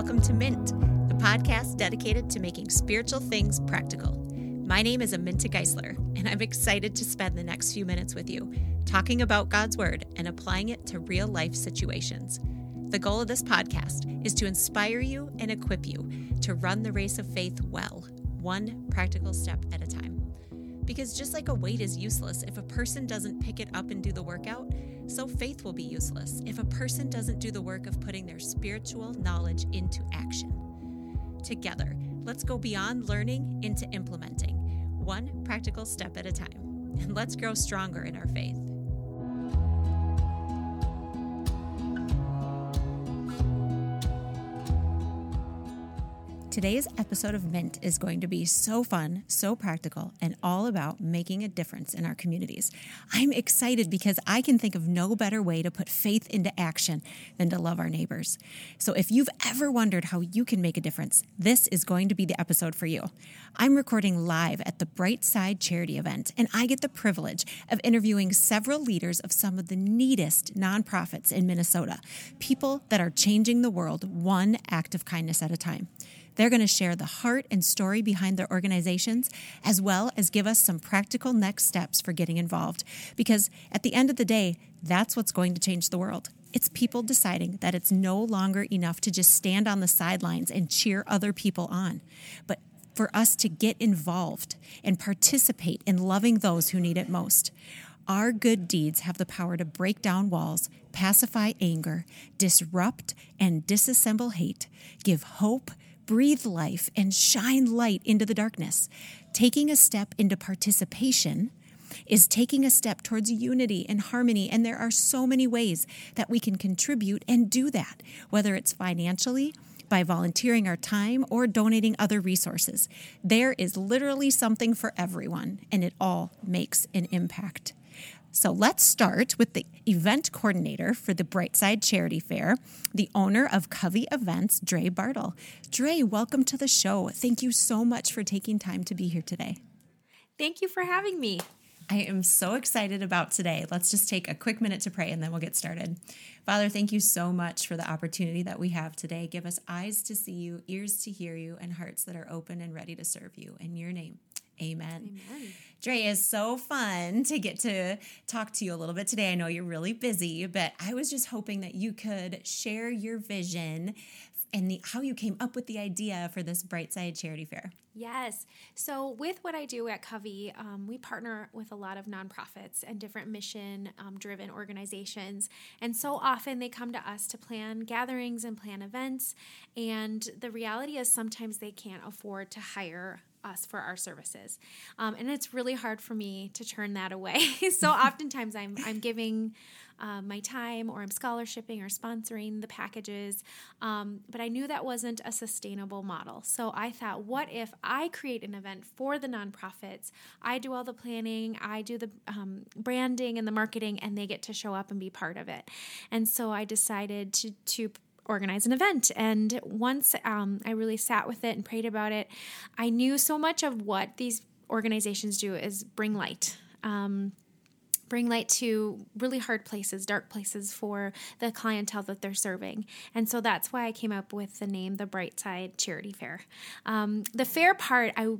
welcome to Mint, the podcast dedicated to making spiritual things practical. My name is Aminta Geisler, and I'm excited to spend the next few minutes with you talking about God's Word and applying it to real life situations. The goal of this podcast is to inspire you and equip you to run the race of faith well, one practical step at a time. Because just like a weight is useless if a person doesn't pick it up and do the workout, so faith will be useless if a person doesn't do the work of putting their spiritual knowledge into action. Together, let's go beyond learning into implementing, one practical step at a time, and let's grow stronger in our faith. Today's episode of Mint is going to be so fun, so practical, and all about making a difference in our communities. I'm excited because I can think of no better way to put faith into action than to love our neighbors. So if you've ever wondered how you can make a difference, this is going to be the episode for you. I'm recording live at the Bright Side charity event, and I get the privilege of interviewing several leaders of some of the neatest nonprofits in Minnesota, people that are changing the world one act of kindness at a time. They're going to share the heart and story behind their organizations, as well as give us some practical next steps for getting involved. Because at the end of the day, that's what's going to change the world. It's people deciding that it's no longer enough to just stand on the sidelines and cheer other people on, but for us to get involved and participate in loving those who need it most. Our good deeds have the power to break down walls, pacify anger, disrupt and disassemble hate, give hope breathe life and shine light into the darkness. Taking a step into participation is taking a step towards unity and harmony. And there are so many ways that we can contribute and do that, whether it's financially, by volunteering our time, or donating other resources. There is literally something for everyone, and it all makes an impact. So let's start with the event coordinator for the Brightside Charity Fair, the owner of Covey Events, Dre Bartle. Dre, welcome to the show. Thank you so much for taking time to be here today. Thank you for having me. I am so excited about today. Let's just take a quick minute to pray and then we'll get started. Father, thank you so much for the opportunity that we have today. Give us eyes to see you, ears to hear you, and hearts that are open and ready to serve you. In your name, amen. Amen. Dre, is so fun to get to talk to you a little bit today. I know you're really busy, but I was just hoping that you could share your vision and the, how you came up with the idea for this Brightside Charity Fair. Yes. So, with what I do at Covey, um, we partner with a lot of nonprofits and different mission um, driven organizations. And so often they come to us to plan gatherings and plan events. And the reality is sometimes they can't afford to hire us for our services. Um, and it's really hard for me to turn that away. so oftentimes I'm, I'm giving uh, my time or I'm scholarshiping or sponsoring the packages. Um, but I knew that wasn't a sustainable model. So I thought, what if I create an event for the nonprofits? I do all the planning, I do the um, branding and the marketing, and they get to show up and be part of it. And so I decided to, to organize an event. And once um, I really sat with it and prayed about it, I knew so much of what these organizations do is bring light. Um, bring light to really hard places, dark places for the clientele that they're serving. And so that's why I came up with the name the Bright Side Charity Fair. Um, the fair part, I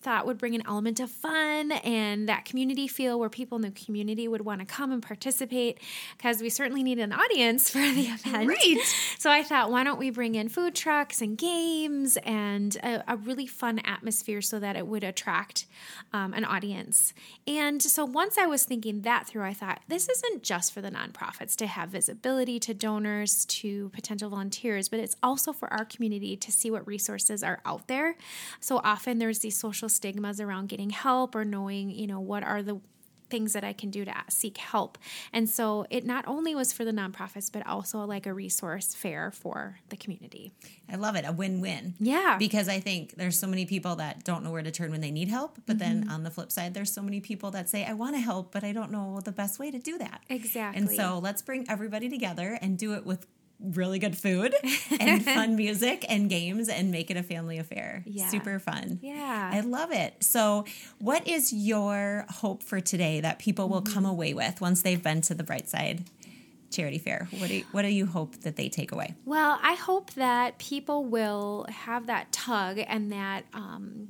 thought would bring an element of fun and that community feel where people in the community would want to come and participate because we certainly need an audience for the event. Right. So I thought, why don't we bring in food trucks and games and a, a really fun atmosphere so that it would attract um, an audience. And so once I was thinking that through, I thought, this isn't just for the nonprofits to have visibility to donors, to potential volunteers, but it's also for our community to see what resources are out there. So often there's these social social stigmas around getting help or knowing, you know, what are the things that I can do to seek help. And so it not only was for the nonprofits, but also like a resource fair for the community. I love it. A win win. Yeah. Because I think there's so many people that don't know where to turn when they need help. But mm-hmm. then on the flip side, there's so many people that say, I want to help, but I don't know the best way to do that. Exactly. And so let's bring everybody together and do it with really good food and fun music and games and make it a family affair. Yeah. Super fun. Yeah. I love it. So, what is your hope for today that people will come away with once they've been to the bright side? charity fair? What do you, what do you hope that they take away? Well, I hope that people will have that tug and that um,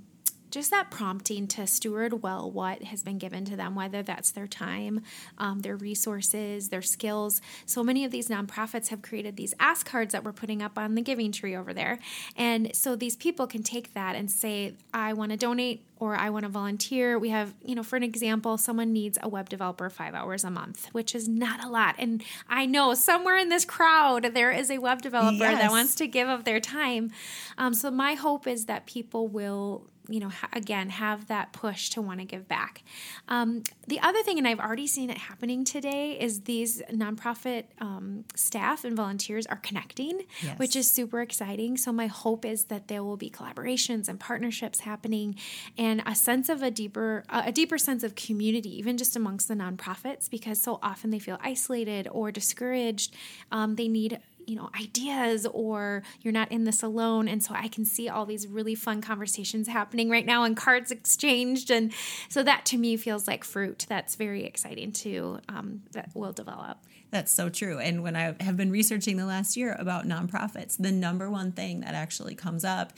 just that prompting to steward well what has been given to them, whether that's their time, um, their resources, their skills. So many of these nonprofits have created these ask cards that we're putting up on the giving tree over there. And so these people can take that and say, I want to donate or I want to volunteer. We have, you know, for an example, someone needs a web developer five hours a month, which is not a lot. And I know somewhere in this crowd, there is a web developer yes. that wants to give of their time. Um, so my hope is that people will you know, ha- again, have that push to want to give back. Um, the other thing, and I've already seen it happening today, is these nonprofit um, staff and volunteers are connecting, yes. which is super exciting. So, my hope is that there will be collaborations and partnerships happening and a sense of a deeper, uh, a deeper sense of community, even just amongst the nonprofits, because so often they feel isolated or discouraged. Um, they need you know ideas or you're not in this alone. And so i can see all these really fun conversations happening right now and cards exchanged. And so that to me feels like fruit. That's very exciting too um, that will develop. That's so true. And when i have been researching the last year about nonprofits the number one thing that actually comes up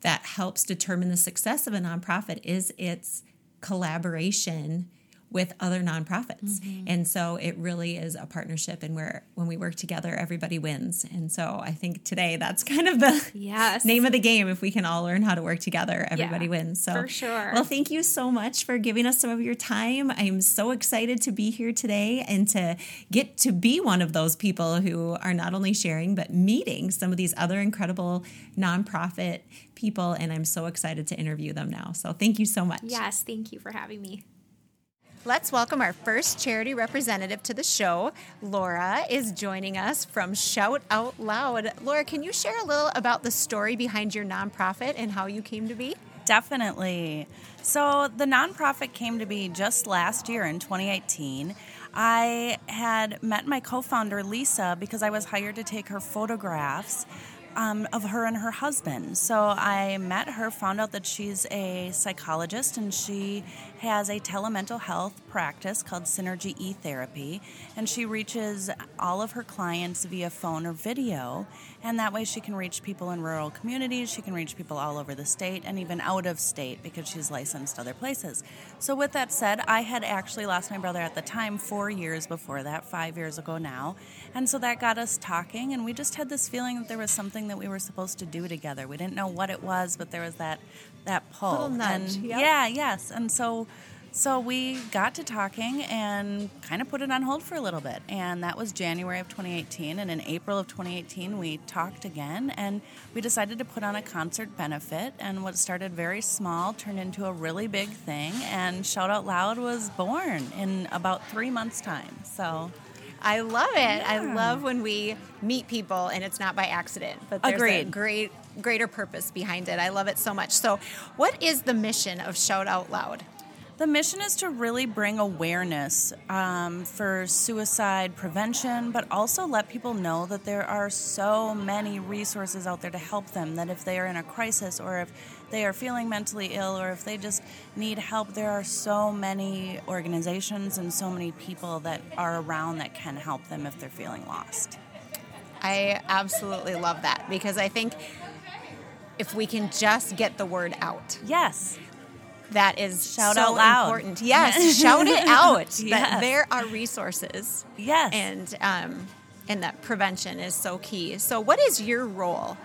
that helps determine the success of a nonprofit is its collaboration with other nonprofits. Mm-hmm. And so it really is a partnership and where when we work together everybody wins. And so I think today that's kind of the yes. name of the game if we can all learn how to work together everybody yeah, wins. So For sure. Well, thank you so much for giving us some of your time. I'm so excited to be here today and to get to be one of those people who are not only sharing but meeting some of these other incredible nonprofit people and I'm so excited to interview them now. So thank you so much. Yes, thank you for having me. Let's welcome our first charity representative to the show. Laura is joining us from Shout Out Loud. Laura, can you share a little about the story behind your nonprofit and how you came to be? Definitely. So, the nonprofit came to be just last year in 2018. I had met my co founder, Lisa, because I was hired to take her photographs um, of her and her husband. So I met her, found out that she's a psychologist, and she has a telemental health practice called Synergy E Therapy. And she reaches all of her clients via phone or video. And that way she can reach people in rural communities, she can reach people all over the state, and even out of state because she's licensed other places. So, with that said, I had actually lost my brother at the time four years before that, five years ago now. And so that got us talking, and we just had this feeling that there was something that we were supposed to do together. We didn't know what it was, but there was that that pull. Little nudge. And yep. Yeah, yes. And so so we got to talking and kind of put it on hold for a little bit. And that was January of 2018. And in April of 2018, we talked again and we decided to put on a concert benefit. And what started very small turned into a really big thing. And Shout Out Loud was born in about three months' time. So I love it. Yeah. I love when we meet people and it's not by accident, but there's Agreed. a great greater purpose behind it. I love it so much. So, what is the mission of Shout Out Loud? The mission is to really bring awareness um, for suicide prevention, but also let people know that there are so many resources out there to help them. That if they are in a crisis or if they are feeling mentally ill or if they just need help, there are so many organizations and so many people that are around that can help them if they're feeling lost. I absolutely love that because I think if we can just get the word out. Yes that is shout so out loud. important. Yes, shout it out yes. that there are resources. Yes, and um, and that prevention is so key. So, what is your role?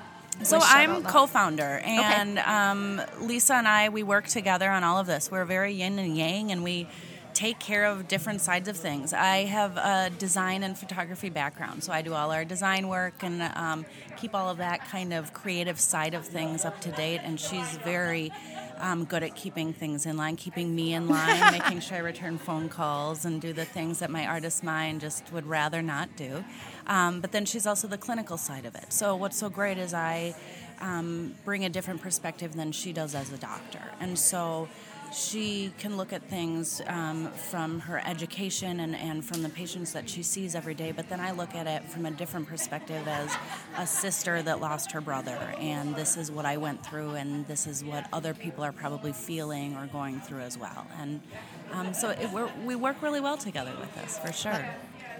So I'm co-founder, and okay. um, Lisa and I we work together on all of this. We're very yin and yang, and we take care of different sides of things. I have a design and photography background, so I do all our design work and um, keep all of that kind of creative side of things up to date. And she's very um, good at keeping things in line, keeping me in line, making sure I return phone calls and do the things that my artist mind just would rather not do. Um, but then she's also the clinical side of it. So what's so great is I um, bring a different perspective than she does as a doctor, and so she can look at things um, from her education and, and from the patients that she sees every day, but then I look at it from a different perspective as a sister that lost her brother, and this is what I went through, and this is what other people are probably feeling or going through as well. And um, so it, we work really well together with this, for sure.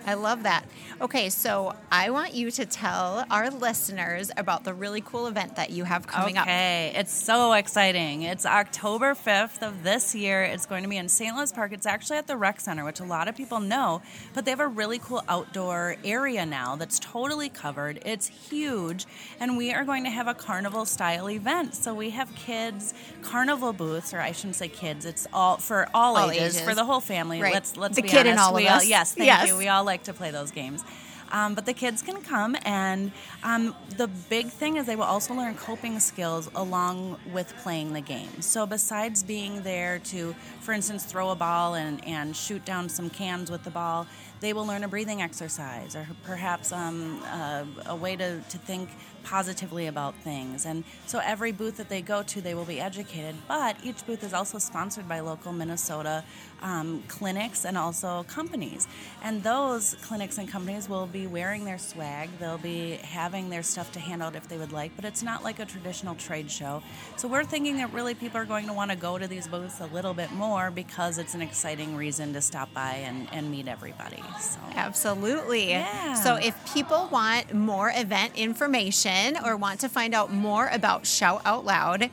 I love that. Okay, so I want you to tell our listeners about the really cool event that you have coming okay. up. Okay, it's so exciting. It's October 5th of this year. It's going to be in St. Louis Park. It's actually at the Rec Center, which a lot of people know, but they have a really cool outdoor area now that's totally covered. It's huge, and we are going to have a carnival style event. So we have kids carnival booths, or I shouldn't say kids. It's all for all, All ages, ages. for the whole family. Right. Let's let's The be kid honest. all of we us. yes, thank Yes. you. We all like to play those games. Um, but the kids can come, and um, the big thing is they will also learn coping skills along with playing the game. So, besides being there to, for instance, throw a ball and, and shoot down some cans with the ball, they will learn a breathing exercise or perhaps um, uh, a way to, to think positively about things. And so, every booth that they go to, they will be educated. But each booth is also sponsored by local Minnesota um, clinics and also companies. And those clinics and companies will be wearing their swag. They'll be having their stuff to hand out if they would like, but it's not like a traditional trade show. So we're thinking that really people are going to want to go to these booths a little bit more because it's an exciting reason to stop by and, and meet everybody. So Absolutely. Yeah. So if people want more event information or want to find out more about Shout Out Loud,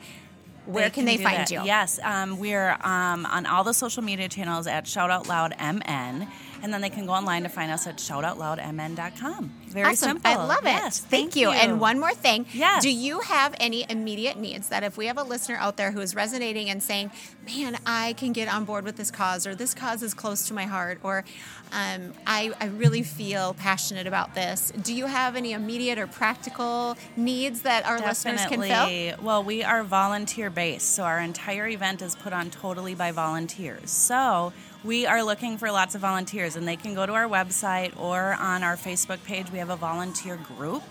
where can, they find that. you? Yes, um, we're um, on all the social media channels at Shout Out Loud MN, and then they can go online to find us at shoutoutloudmn.com. Very awesome. simple. I love it. Yes, thank, you. And one more thing. Yes. Do you have any immediate needs that if we have a listener out there who is resonating and saying, man, I can get on board with this cause, or this cause is close to my heart, or um, I, I really feel passionate about this, do you have any immediate or practical needs that our listeners can fill? Well, we are volunteer based, so our entire event is put on totally by volunteers. So we are looking for lots of volunteers, and they can go to our website or on our Facebook page. We have a volunteer group.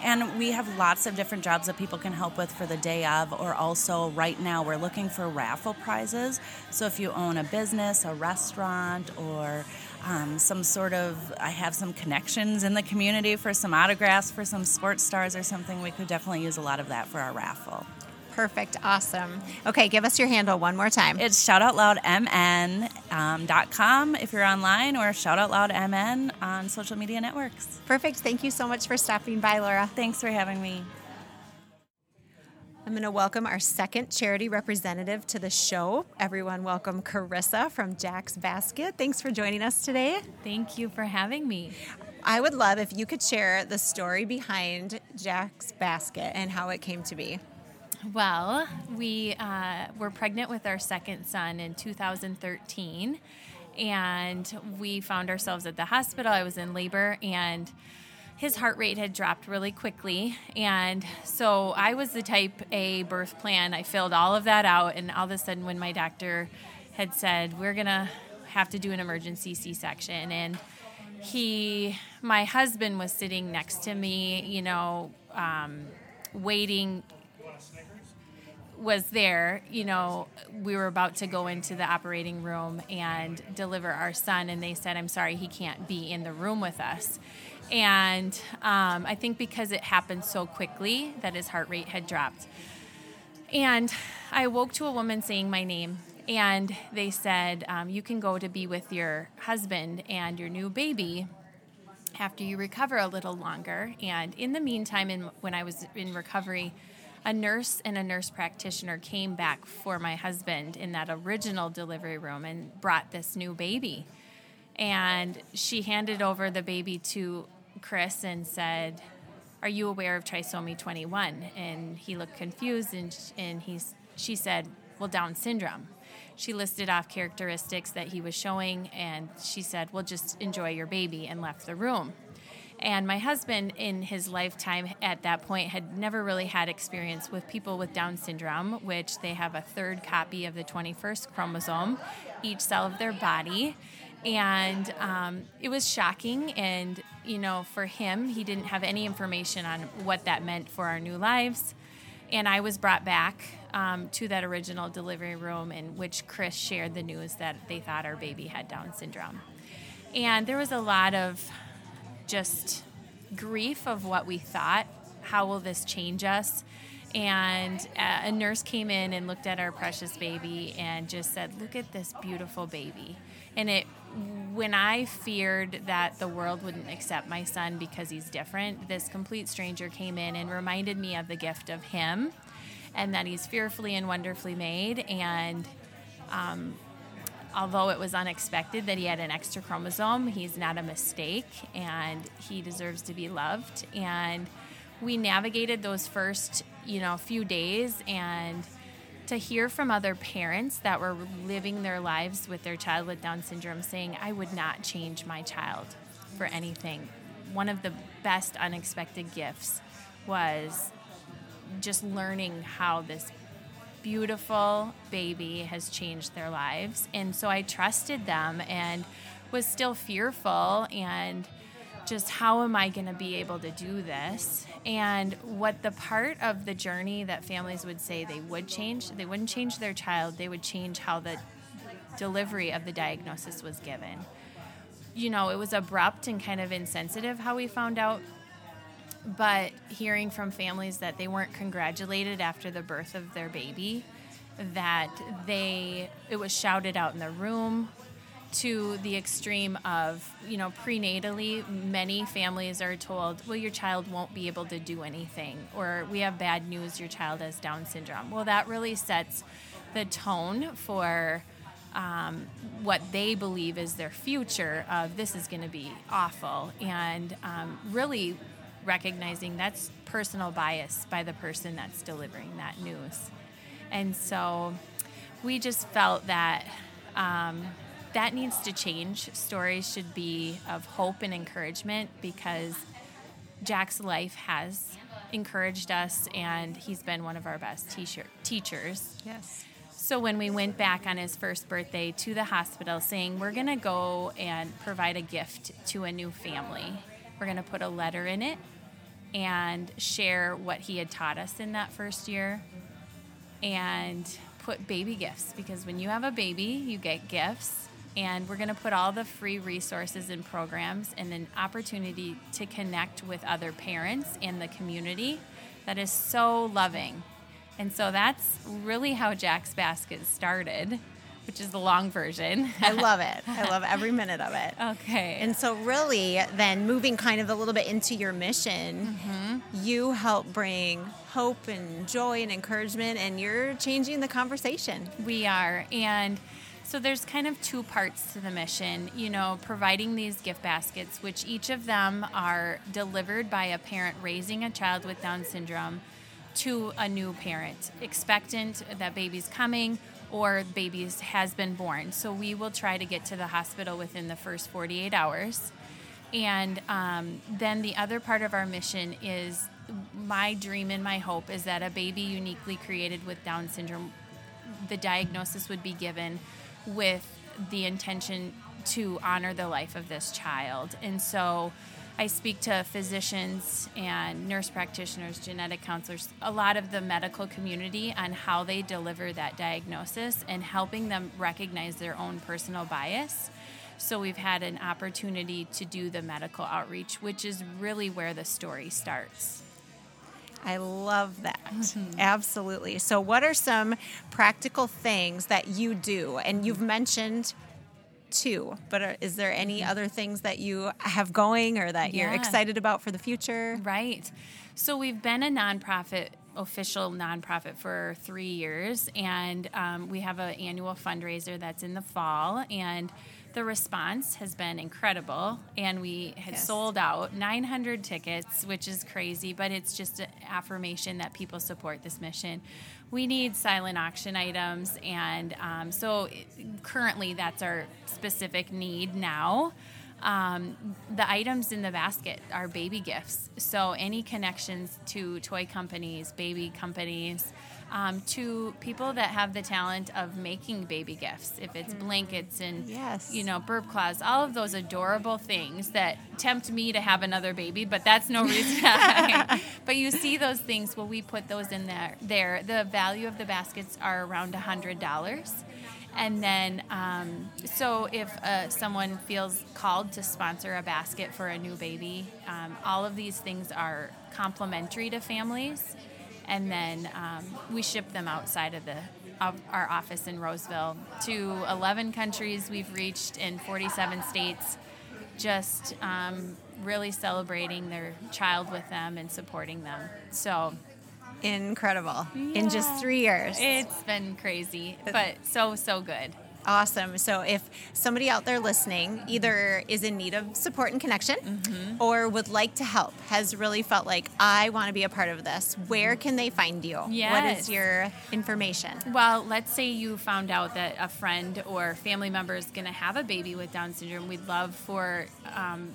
And we have lots of different jobs that people can help with for the day of, or also right now we're looking for raffle prizes. So if you own a business, a restaurant, or um, some sort of, I have some connections in the community for some autographs for some sports stars or something, we could definitely use a lot of that for our raffle. Perfect. Awesome. Okay, give us your handle one more time. It's shoutoutloudmn.com um, if you're online, or shoutoutloudmn on social media networks. Perfect. Thank you so much for stopping by, Laura. Thanks for having me. I'm going to welcome our second charity representative to the show. Everyone, welcome Carissa from Jack's Basket. Thanks for joining us today. Thank you for having me. I would love if you could share the story behind Jack's Basket and how it came to be. Well, we uh, were pregnant with our second son in 2013, and we found ourselves at the hospital. I was in labor, and his heart rate had dropped really quickly. And so I was the type A birth plan. I filled all of that out, and all of a sudden, when my doctor had said, We're going to have to do an emergency C section, and he, my husband, was sitting next to me, you know, um, waiting was there, you know, we were about to go into the operating room and deliver our son, and they said, I'm sorry, he can't be in the room with us. And um, I think because it happened so quickly that his heart rate had dropped. And I woke to a woman saying my name, and they said, um, You can go to be with your husband and your new baby after you recover a little longer. And in the meantime, in, when I was in recovery, a nurse and a nurse practitioner came back for my husband in that original delivery room and brought this new baby. And she handed over the baby to Chris and said, Are you aware of trisomy 21? And he looked confused and, and she said, Well, Down syndrome. She listed off characteristics that he was showing and she said, Well, just enjoy your baby and left the room. And my husband, in his lifetime at that point, had never really had experience with people with Down syndrome, which they have a third copy of the 21st chromosome, each cell of their body. And um, it was shocking. And, you know, for him, he didn't have any information on what that meant for our new lives. And I was brought back um, to that original delivery room in which Chris shared the news that they thought our baby had Down syndrome. And there was a lot of just grief of what we thought. How will this change us? And uh, a nurse came in and looked at our precious baby and just said, Look at this beautiful baby. And it when I feared that the world wouldn't accept my son because he's different, this complete stranger came in and reminded me of the gift of him and that he's fearfully and wonderfully made. And um, although it was unexpected that he had an extra chromosome, he's not a mistake and he deserves to be loved. And we navigated those first, you know, few days and to hear from other parents that were living their lives with their child with Down syndrome saying, I would not change my child for anything. One of the best unexpected gifts was just learning how this beautiful baby has changed their lives. And so I trusted them and was still fearful and just how am I going to be able to do this? And what the part of the journey that families would say they would change, they wouldn't change their child, they would change how the delivery of the diagnosis was given. You know, it was abrupt and kind of insensitive how we found out. But hearing from families that they weren't congratulated after the birth of their baby, that they it was shouted out in the room to the extreme of, you know, prenatally, many families are told, well, your child won't be able to do anything, or we have bad news, your child has Down syndrome. Well, that really sets the tone for um, what they believe is their future of this is going to be awful, and um, really recognizing that's personal bias by the person that's delivering that news. And so we just felt that. Um, that needs to change. Stories should be of hope and encouragement because Jack's life has encouraged us and he's been one of our best teachers. Yes. So when we went back on his first birthday to the hospital saying, we're going to go and provide a gift to a new family, we're going to put a letter in it and share what he had taught us in that first year. And put baby gifts because when you have a baby, you get gifts. And we're going to put all the free resources and programs and an opportunity to connect with other parents and the community that is so loving. And so that's really how Jack's Basket started, which is the long version. I love it. I love every minute of it. Okay. And so, really, then moving kind of a little bit into your mission, mm-hmm. you help bring hope and joy and encouragement, and you're changing the conversation. We are. And so there's kind of two parts to the mission, you know, providing these gift baskets, which each of them are delivered by a parent raising a child with Down syndrome to a new parent, expectant that baby's coming or babies has been born. So we will try to get to the hospital within the first 48 hours. And um, then the other part of our mission is my dream and my hope is that a baby uniquely created with Down syndrome, the diagnosis would be given with the intention to honor the life of this child. And so I speak to physicians and nurse practitioners, genetic counselors, a lot of the medical community on how they deliver that diagnosis and helping them recognize their own personal bias. So we've had an opportunity to do the medical outreach, which is really where the story starts. I love that. Mm-hmm. Absolutely. So, what are some practical things that you do? And you've mentioned two, but are, is there any other things that you have going or that yeah. you're excited about for the future? Right. So, we've been a nonprofit official nonprofit for three years, and um, we have an annual fundraiser that's in the fall, and the response has been incredible, and we had yes. sold out 900 tickets, which is crazy, but it's just an affirmation that people support this mission. We need silent auction items, and um, so currently that's our specific need now. Um, the items in the basket are baby gifts. So, any connections to toy companies, baby companies, um, to people that have the talent of making baby gifts. If it's mm-hmm. blankets and yes. you know burp cloths, all of those adorable things that tempt me to have another baby, but that's no reason. but you see those things. Well, we put those in there. There, the value of the baskets are around a hundred dollars. And then, um, so if uh, someone feels called to sponsor a basket for a new baby, um, all of these things are complimentary to families and then um, we ship them outside of the of our office in Roseville to 11 countries we've reached in 47 states, just um, really celebrating their child with them and supporting them. So incredible yeah. in just three years. It's been crazy, but so, so good. Awesome. So, if somebody out there listening either is in need of support and connection mm-hmm. or would like to help, has really felt like, I want to be a part of this, where can they find you? Yes. What is your information? Well, let's say you found out that a friend or family member is going to have a baby with Down syndrome. We'd love for um,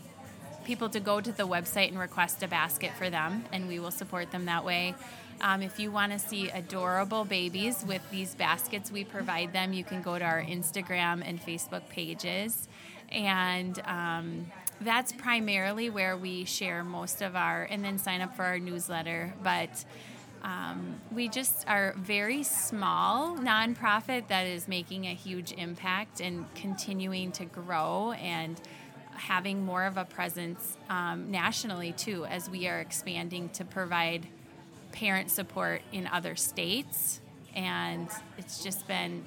people to go to the website and request a basket for them, and we will support them that way. Um, if you want to see adorable babies with these baskets we provide them, you can go to our Instagram and Facebook pages. And um, that's primarily where we share most of our, and then sign up for our newsletter. But um, we just are very small nonprofit that is making a huge impact and continuing to grow and having more of a presence um, nationally too as we are expanding to provide parent support in other states. And it's just been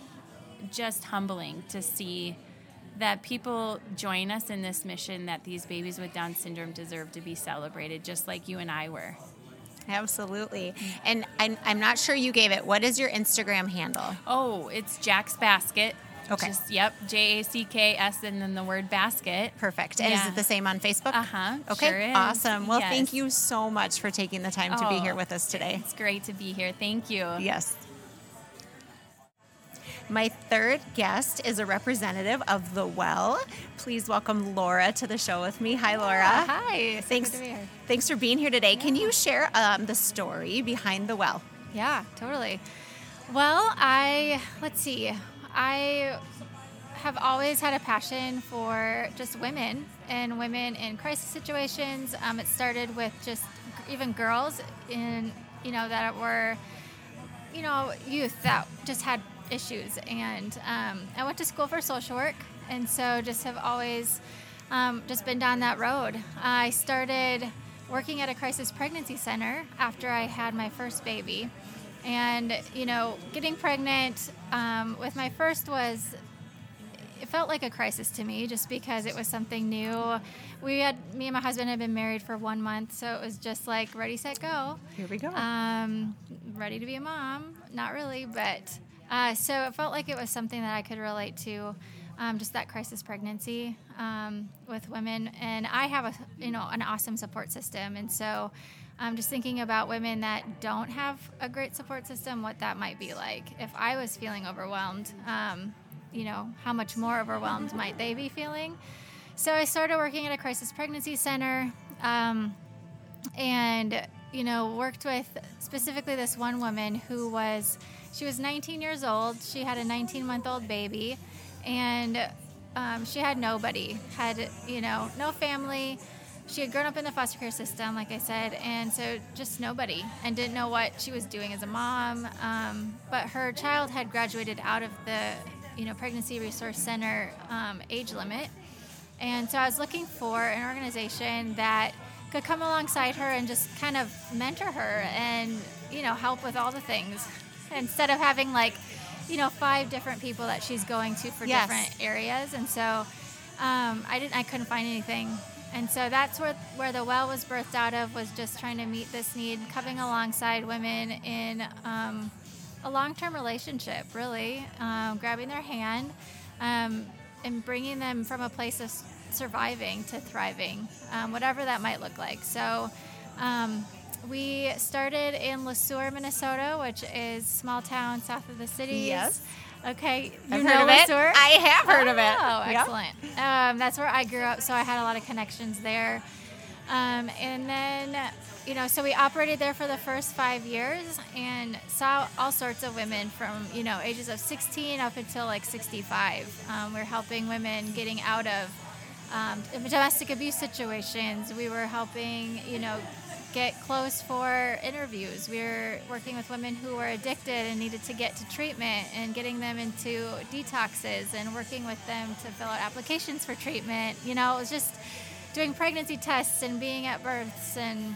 just humbling to see that people join us in this mission that these babies with Down syndrome deserve to be celebrated, just like you and I were. Absolutely. And I'm, I'm not sure you gave it. What is your Instagram handle? Oh, it's Jack's Basket. Okay. Just, yep, J A C K S and then the word basket. Perfect. And yeah. is it the same on Facebook? Uh huh. Okay. Sure awesome. Well, yes. thank you so much for taking the time to be here oh, with us today. It's great to be here. Thank you. Yes. My third guest is a representative of The Well. Please welcome Laura to the show with me. Hi, Laura. hi. Thanks. Thanks for being here today. Yeah. Can you share um, the story behind The Well? Yeah, totally. Well, I let's see. I have always had a passion for just women and women in crisis situations. Um, it started with just even girls in you know that were you know youth that just had issues, and um, I went to school for social work, and so just have always um, just been down that road. I started working at a crisis pregnancy center after I had my first baby and, you know, getting pregnant um, with my first was, it felt like a crisis to me just because it was something new. We had, me and my husband had been married for one month, so it was just like ready, set, go. Here we go. Um, ready to be a mom. Not really, but uh, so it felt like it was something that I could relate to. Um, just that crisis pregnancy um, with women, and I have a you know an awesome support system, and so I'm just thinking about women that don't have a great support system, what that might be like. If I was feeling overwhelmed, um, you know, how much more overwhelmed might they be feeling? So I started working at a crisis pregnancy center um, and, you know, worked with specifically this one woman who was, she was 19 years old. She had a 19 month old baby and um, she had nobody, had, you know, no family she had grown up in the foster care system, like I said, and so just nobody, and didn't know what she was doing as a mom. Um, but her child had graduated out of the, you know, pregnancy resource center um, age limit, and so I was looking for an organization that could come alongside her and just kind of mentor her and you know help with all the things instead of having like you know five different people that she's going to for yes. different areas and so um, I didn't I couldn't find anything and so that's where, where the well was birthed out of was just trying to meet this need, coming alongside women in um, a long-term relationship, really, um, grabbing their hand um, and bringing them from a place of surviving to thriving, um, whatever that might look like. So um, we started in Le Sueur, Minnesota, which is small town south of the city. Yes. Okay, you I've know heard of it. I have heard oh, of it. Oh, excellent. Yep. Um, that's where I grew up, so I had a lot of connections there. Um, and then, you know, so we operated there for the first five years and saw all sorts of women from, you know, ages of 16 up until like 65. Um, we are helping women getting out of um, domestic abuse situations. We were helping, you know, get close for interviews. We were working with women who were addicted and needed to get to treatment and getting them into detoxes and working with them to fill out applications for treatment. You know, it was just doing pregnancy tests and being at births. And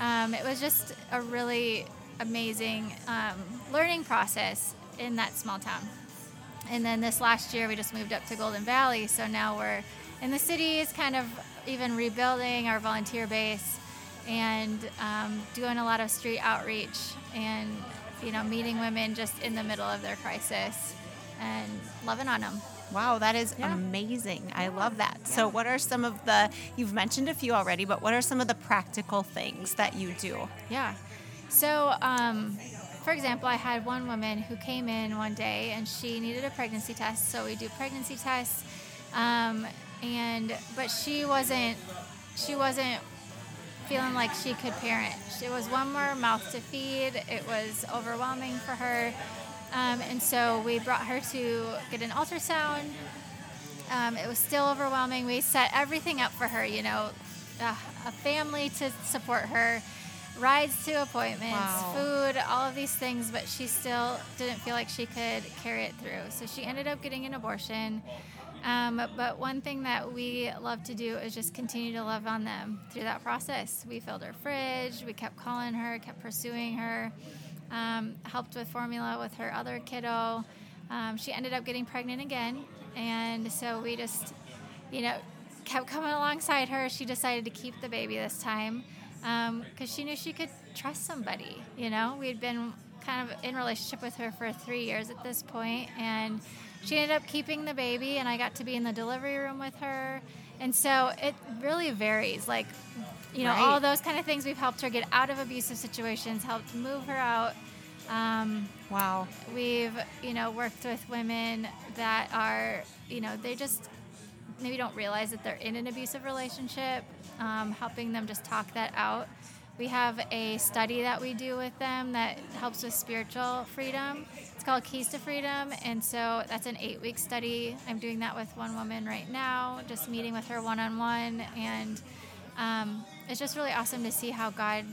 um, it was just a really amazing um, learning process. in that small town. And then this last year, we just moved up to Golden Valley. So now we're in the cities, kind of even rebuilding our volunteer base and um, doing a lot of street outreach and you know meeting women just in the middle of their crisis and loving on them. Wow, that is yeah. amazing. I love that. Yeah. So, what are some of the, you've mentioned a few already, but what are some of the practical things that you do? Yeah. So, um, for example, I had one woman who came in one day and she needed a pregnancy test. So, we do pregnancy tests. Um, and, but she wasn't, she wasn't feeling like she could parent. It was one more mouth to feed. It was overwhelming for her. Um, and so we brought her to get an ultrasound. Um, it was still overwhelming. We set everything up for her, you know, uh, a family to support her, rides to appointments, wow. food, all of these things, but she still didn't feel like she could carry it through. So she ended up getting an abortion. Um, but one thing that we love to do is just continue to love on them through that process. We filled her fridge, we kept calling her, kept pursuing her um, helped with formula with her other kiddo. Um, she ended up getting pregnant again, and so we just, you know, kept coming alongside her. She decided to keep the baby this time because um, she knew she could trust somebody. You know, we had been kind of in relationship with her for three years at this point, and she ended up keeping the baby, and I got to be in the delivery room with her. And so it really varies. Like you know, right. all those kind of things. We've helped her get out of abusive situations, helped move her out. Um, wow. We've, you know, worked with women that are, you know, they just maybe don't realize that they're in an abusive relationship, um, helping them just talk that out. We have a study that we do with them that helps with spiritual freedom. It's called Keys to Freedom, and so that's an eight week study. I'm doing that with one woman right now, just meeting with her one on one and um, it's just really awesome to see how God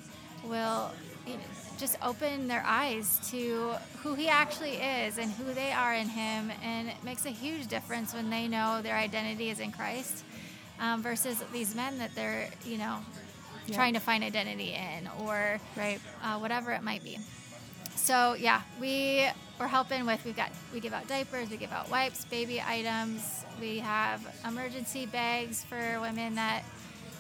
will you know, just open their eyes to who He actually is and who they are in Him. And it makes a huge difference when they know their identity is in Christ um, versus these men that they're, you know, yep. trying to find identity in or right. uh, whatever it might be. So yeah, we we're helping with we've got we give out diapers, we give out wipes, baby items. We have emergency bags for women that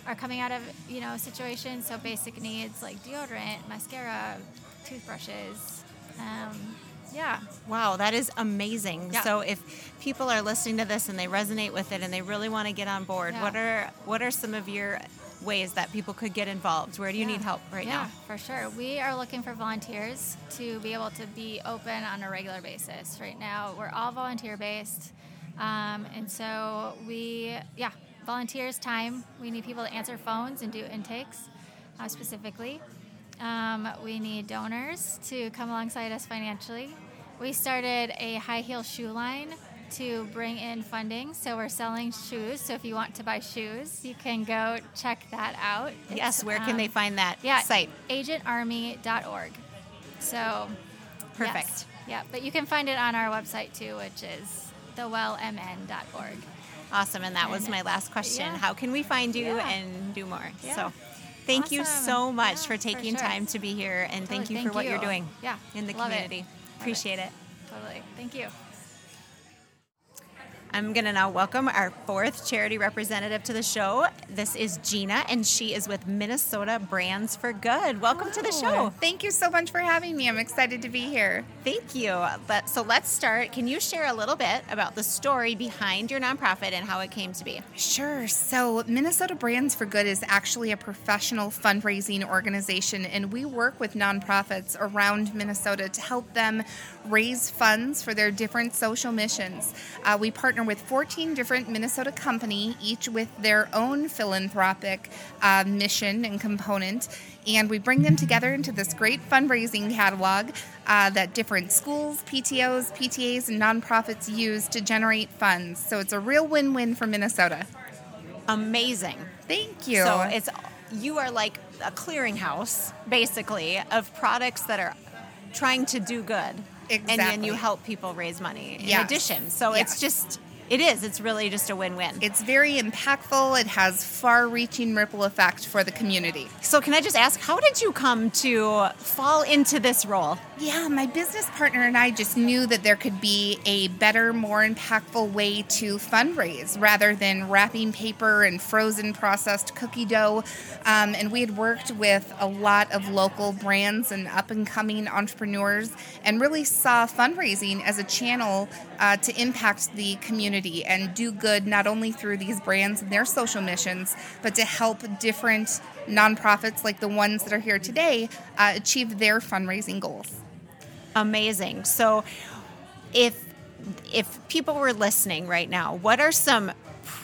are coming out of you know situations. So basic needs like deodorant, mascara, toothbrushes. Um, yeah. Wow, that is amazing. Yeah. So if people are listening to this and they resonate with it and they really want to get on board, yeah. what are what are some of your ways that people could get involved? Where do you yeah. need help right yeah, now? Yeah, for sure. We are looking for volunteers to be able to be open on a regular basis. Right now, we're all volunteer based. Um, and so we, yeah, volunteers time. We need people to answer phones and do intakes uh, specifically. Um, we need donors to come alongside us financially. We started a high heel shoe line to bring in funding. So we're selling shoes. So if you want to buy shoes, you can go check that out. Yes, where can um, they find that yeah, site? agentarmy.org. So perfect. Yes, yeah, but you can find it on our website too, which is thewellmn.org. Awesome. And that and was my last question. Yeah. How can we find you yeah. and do more? Yeah. So thank awesome. you so much for taking for sure. time to be here and totally. thank you thank for what you. are doing yeah. in the Love community. It. Appreciate it. it. Totally. Thank you. I'm going to now welcome our fourth charity representative to the show. This is Gina, and she is with Minnesota Brands for Good. Welcome to the show. Thank you so much for having me. I'm excited to be here. Thank you. But so let's start. Can you share a little bit about the story behind your nonprofit and how it came to be? Sure. So Minnesota Brands for Good is actually a professional fundraising organization, and we work with nonprofits around Minnesota to help them raise funds for their different social missions. Uh, we partner with 14 different Minnesota company, each with their own philanthropic uh, mission and component, and we bring them together into this great fundraising catalog uh, that different schools, PTOs, PTAs, and nonprofits use to generate funds. So it's a real win-win for Minnesota. Amazing. Thank you. So it's you are like a clearinghouse, basically, of products that are trying to do good. Exactly. And then you help people raise money in yes. addition. So yes. it's just it is. It's really just a win-win. It's very impactful. It has far-reaching ripple effect for the community. So can I just ask how did you come to fall into this role? Yeah, my business partner and I just knew that there could be a better, more impactful way to fundraise rather than wrapping paper and frozen processed cookie dough. Um, and we had worked with a lot of local brands and up and coming entrepreneurs and really saw fundraising as a channel uh, to impact the community and do good not only through these brands and their social missions, but to help different nonprofits like the ones that are here today uh, achieve their fundraising goals amazing. So if if people were listening right now, what are some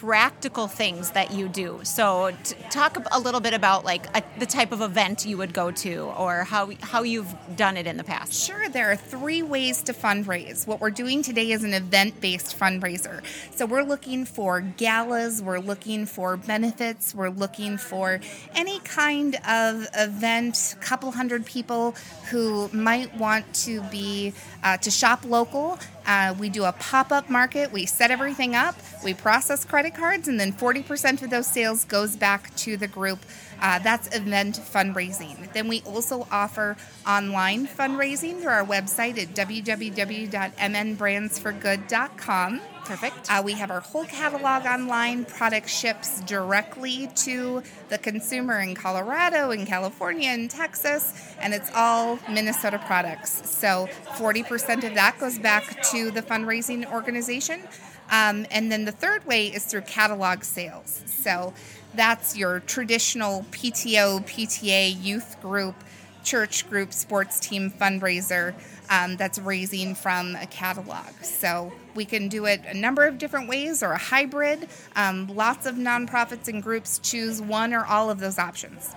practical things that you do. So, t- talk a little bit about like a, the type of event you would go to, or how how you've done it in the past. Sure, there are three ways to fundraise. What we're doing today is an event-based fundraiser. So we're looking for galas, we're looking for benefits, we're looking for any kind of event. Couple hundred people who might want to be uh, to shop local uh, we do a pop up market. We set everything up. We process credit cards, and then 40% of those sales goes back to the group. Uh, that's event fundraising. Then we also offer online fundraising through our website at www.mnbrandsforgood.com. Perfect. Uh, we have our whole catalog online. Product ships directly to the consumer in Colorado, in California, in Texas, and it's all Minnesota products. So 40% of that goes back to the fundraising organization. Um, and then the third way is through catalog sales. So that's your traditional PTO, PTA, youth group, church group, sports team fundraiser um, that's raising from a catalog. So we can do it a number of different ways or a hybrid. Um, lots of nonprofits and groups choose one or all of those options.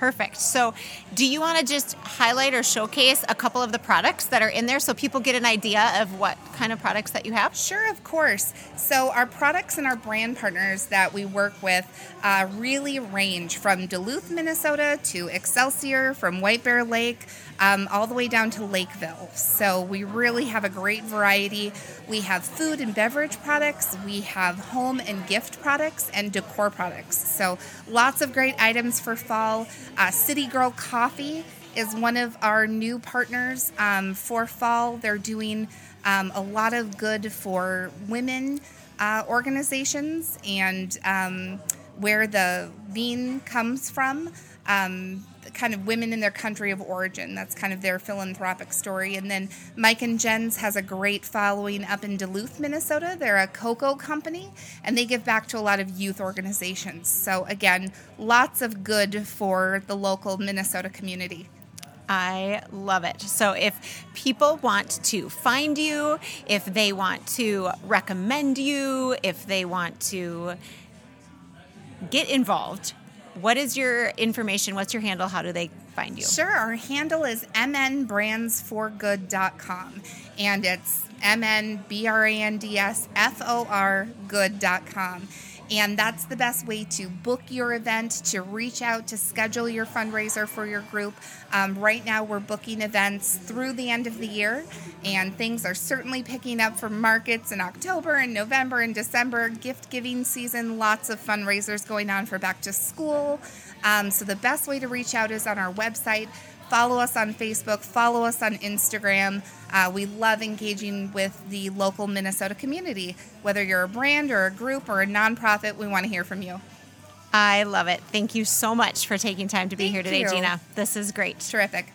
Perfect. So, do you want to just highlight or showcase a couple of the products that are in there so people get an idea of what kind of products that you have? Sure, of course. So, our products and our brand partners that we work with uh, really range from Duluth, Minnesota to Excelsior, from White Bear Lake, um, all the way down to Lakeville. So, we really have a great variety. We have food and beverage products, we have home and gift products, and decor products. So, lots of great items for fall. Uh, City Girl Coffee is one of our new partners um, for fall. They're doing um, a lot of good for women uh, organizations and um, where the bean comes from. Um, kind of women in their country of origin. That's kind of their philanthropic story. And then Mike and Jen's has a great following up in Duluth, Minnesota. They're a cocoa company and they give back to a lot of youth organizations. So, again, lots of good for the local Minnesota community. I love it. So, if people want to find you, if they want to recommend you, if they want to get involved, what is your information? What's your handle? How do they find you? Sure. Our handle is mnbrandsforgood.com and it's M-N-B-R-A-N-D-S-F-O-R good.com. And that's the best way to book your event, to reach out, to schedule your fundraiser for your group. Um, right now, we're booking events through the end of the year, and things are certainly picking up for markets in October and November and December. Gift giving season, lots of fundraisers going on for back to school. Um, so, the best way to reach out is on our website. Follow us on Facebook, follow us on Instagram. Uh, we love engaging with the local Minnesota community. Whether you're a brand or a group or a nonprofit, we want to hear from you. I love it. Thank you so much for taking time to be Thank here today, you. Gina. This is great. Terrific.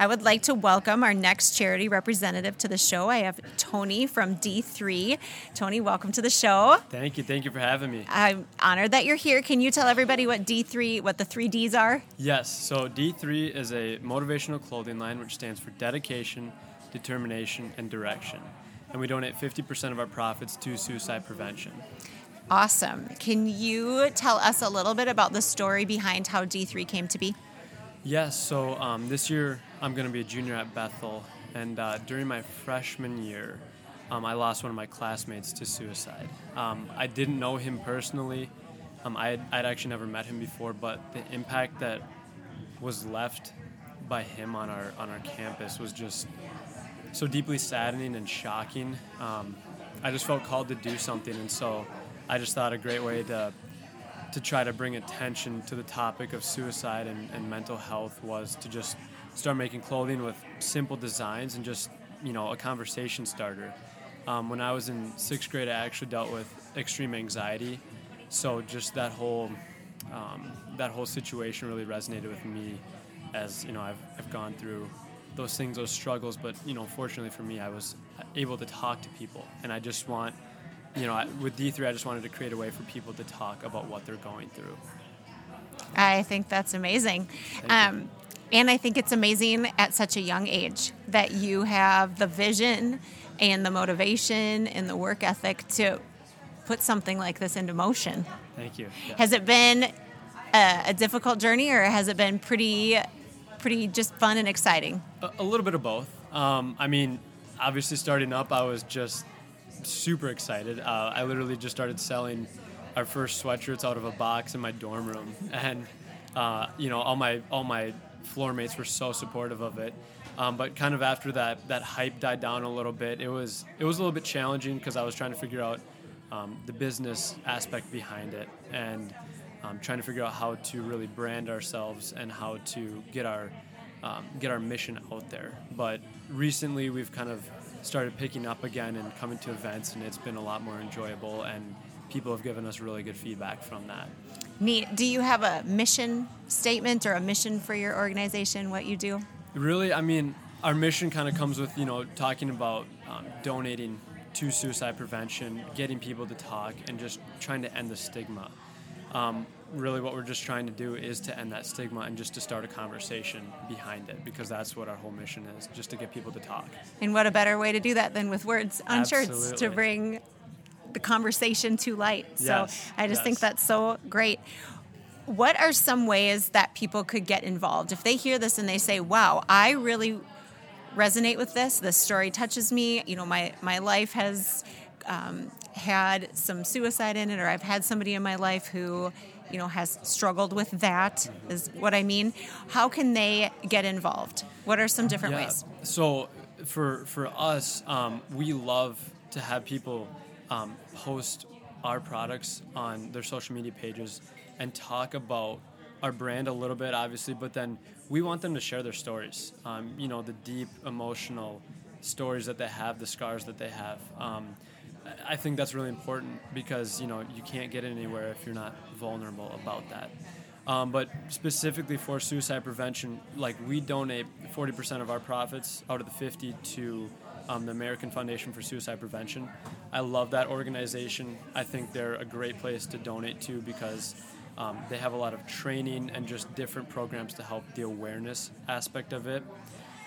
I would like to welcome our next charity representative to the show. I have Tony from D3. Tony, welcome to the show. Thank you. Thank you for having me. I'm honored that you're here. Can you tell everybody what D3, what the three Ds are? Yes. So D3 is a motivational clothing line which stands for dedication, determination, and direction. And we donate 50% of our profits to suicide prevention. Awesome. Can you tell us a little bit about the story behind how D3 came to be? Yes. So um, this year I'm going to be a junior at Bethel, and uh, during my freshman year, um, I lost one of my classmates to suicide. Um, I didn't know him personally. Um, I'd, I'd actually never met him before, but the impact that was left by him on our on our campus was just so deeply saddening and shocking. Um, I just felt called to do something, and so I just thought a great way to to try to bring attention to the topic of suicide and, and mental health was to just start making clothing with simple designs and just you know a conversation starter. Um, when I was in sixth grade, I actually dealt with extreme anxiety, so just that whole um, that whole situation really resonated with me as you know I've, I've gone through those things, those struggles. But you know, fortunately for me, I was able to talk to people, and I just want you know, with D3, I just wanted to create a way for people to talk about what they're going through. I think that's amazing. Um, and I think it's amazing at such a young age that you have the vision and the motivation and the work ethic to put something like this into motion. Thank you. Yeah. Has it been a, a, difficult journey or has it been pretty, pretty just fun and exciting? A, a little bit of both. Um, I mean, obviously, starting up, I was just super excited. Uh, I literally just started selling our first sweatshirts out of a box in my dorm room, and uh, you know all my all my floor mates were so supportive of it. Um, but kind of after that that hype died down a little bit, it was it was a little bit challenging because I was trying to figure out um, the business aspect behind it and um, trying to figure out how to really brand ourselves and how to get our um, get our mission out there. But recently, we've kind of started picking up again and coming to events, and it's been a lot more enjoyable. And people have given us really good feedback from that. Neat. Do you have a mission statement or a mission for your organization? What you do? Really, I mean, our mission kind of comes with you know talking about um, donating to suicide prevention, getting people to talk, and just trying to end the stigma. Um, really what we're just trying to do is to end that stigma and just to start a conversation behind it because that's what our whole mission is just to get people to talk and what a better way to do that than with words on Absolutely. shirts to bring the conversation to light. So yes. i just yes. think that's so great. What are some ways that people could get involved? If they hear this and they say wow i really resonate with this. This story touches me. You know my my life has um, had some suicide in it or i've had somebody in my life who you know has struggled with that is what i mean. How can they get involved? What are some different yeah. ways? So for for us um, we love to have people um, post our products on their social media pages and talk about our brand a little bit obviously but then we want them to share their stories um, you know the deep emotional stories that they have the scars that they have um, I think that's really important because you know you can't get anywhere if you're not vulnerable about that. Um, but specifically for suicide prevention, like we donate 40% of our profits out of the 50 to um, the American Foundation for Suicide Prevention. I love that organization. I think they're a great place to donate to because um, they have a lot of training and just different programs to help the awareness aspect of it.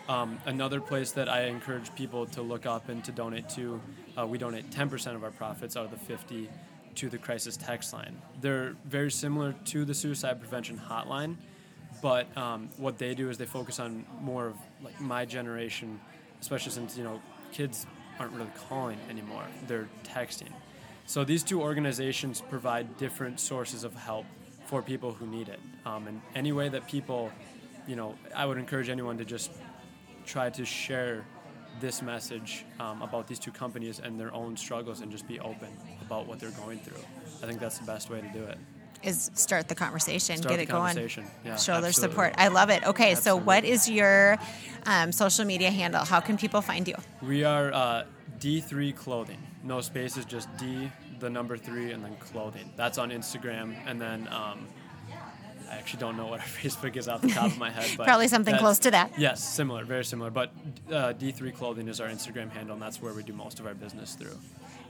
Um, another place that I encourage people to look up and to donate to, uh, we donate 10% of our profits out of the 50 to the crisis text line. They're very similar to the suicide prevention hotline, but um, what they do is they focus on more of like my generation, especially since you know kids aren't really calling anymore; they're texting. So these two organizations provide different sources of help for people who need it, um, and any way that people, you know, I would encourage anyone to just try to share this message um, about these two companies and their own struggles and just be open about what they're going through. I think that's the best way to do it. Is start the conversation, start get the it going, yeah, show absolutely. their support. I love it. Okay, absolutely. so what is your um, social media handle? How can people find you? We are uh, D3 Clothing. No spaces, just D, the number three, and then clothing. That's on Instagram. And then um, I actually don't know what our Facebook is off the top of my head, but probably something close to that. Yes, similar, very similar. But uh, D3 Clothing is our Instagram handle, and that's where we do most of our business through.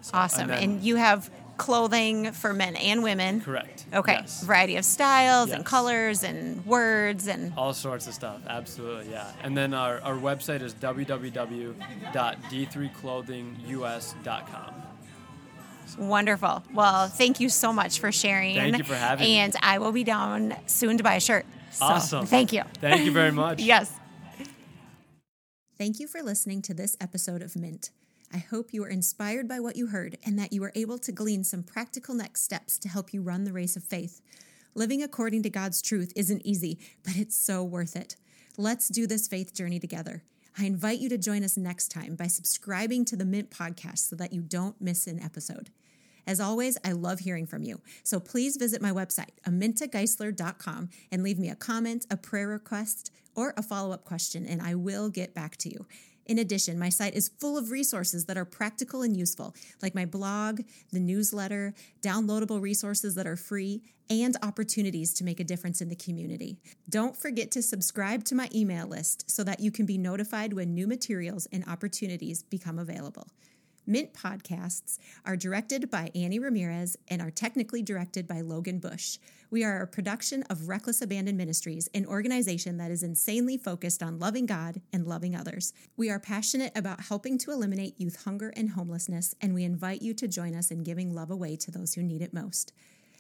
So, awesome, and, then, and, you have clothing for men and women. Correct. Okay, yes. variety of styles yes. and colors and words and all sorts of stuff. Absolutely, yeah. And then our, our website is www.d3clothingus.com. Wonderful. Well, thank you so much for sharing. Thank you for having and me. And I will be down soon to buy a shirt. So, awesome. Thank you. Thank you very much. yes. Thank you for listening to this episode of Mint. I hope you were inspired by what you heard and that you were able to glean some practical next steps to help you run the race of faith. Living according to God's truth isn't easy, but it's so worth it. Let's do this faith journey together. I invite you to join us next time by subscribing to the Mint podcast so that you don't miss an episode. As always, I love hearing from you. So please visit my website, amintageisler.com, and leave me a comment, a prayer request, or a follow up question, and I will get back to you. In addition, my site is full of resources that are practical and useful, like my blog, the newsletter, downloadable resources that are free, and opportunities to make a difference in the community. Don't forget to subscribe to my email list so that you can be notified when new materials and opportunities become available. Mint podcasts are directed by Annie Ramirez and are technically directed by Logan Bush. We are a production of Reckless Abandon Ministries, an organization that is insanely focused on loving God and loving others. We are passionate about helping to eliminate youth hunger and homelessness, and we invite you to join us in giving love away to those who need it most.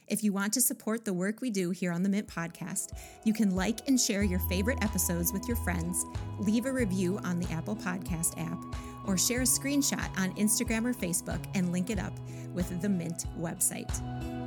If you want to support the work we do here on the Mint Podcast, you can like and share your favorite episodes with your friends, leave a review on the Apple Podcast app, or share a screenshot on Instagram or Facebook and link it up with the Mint website.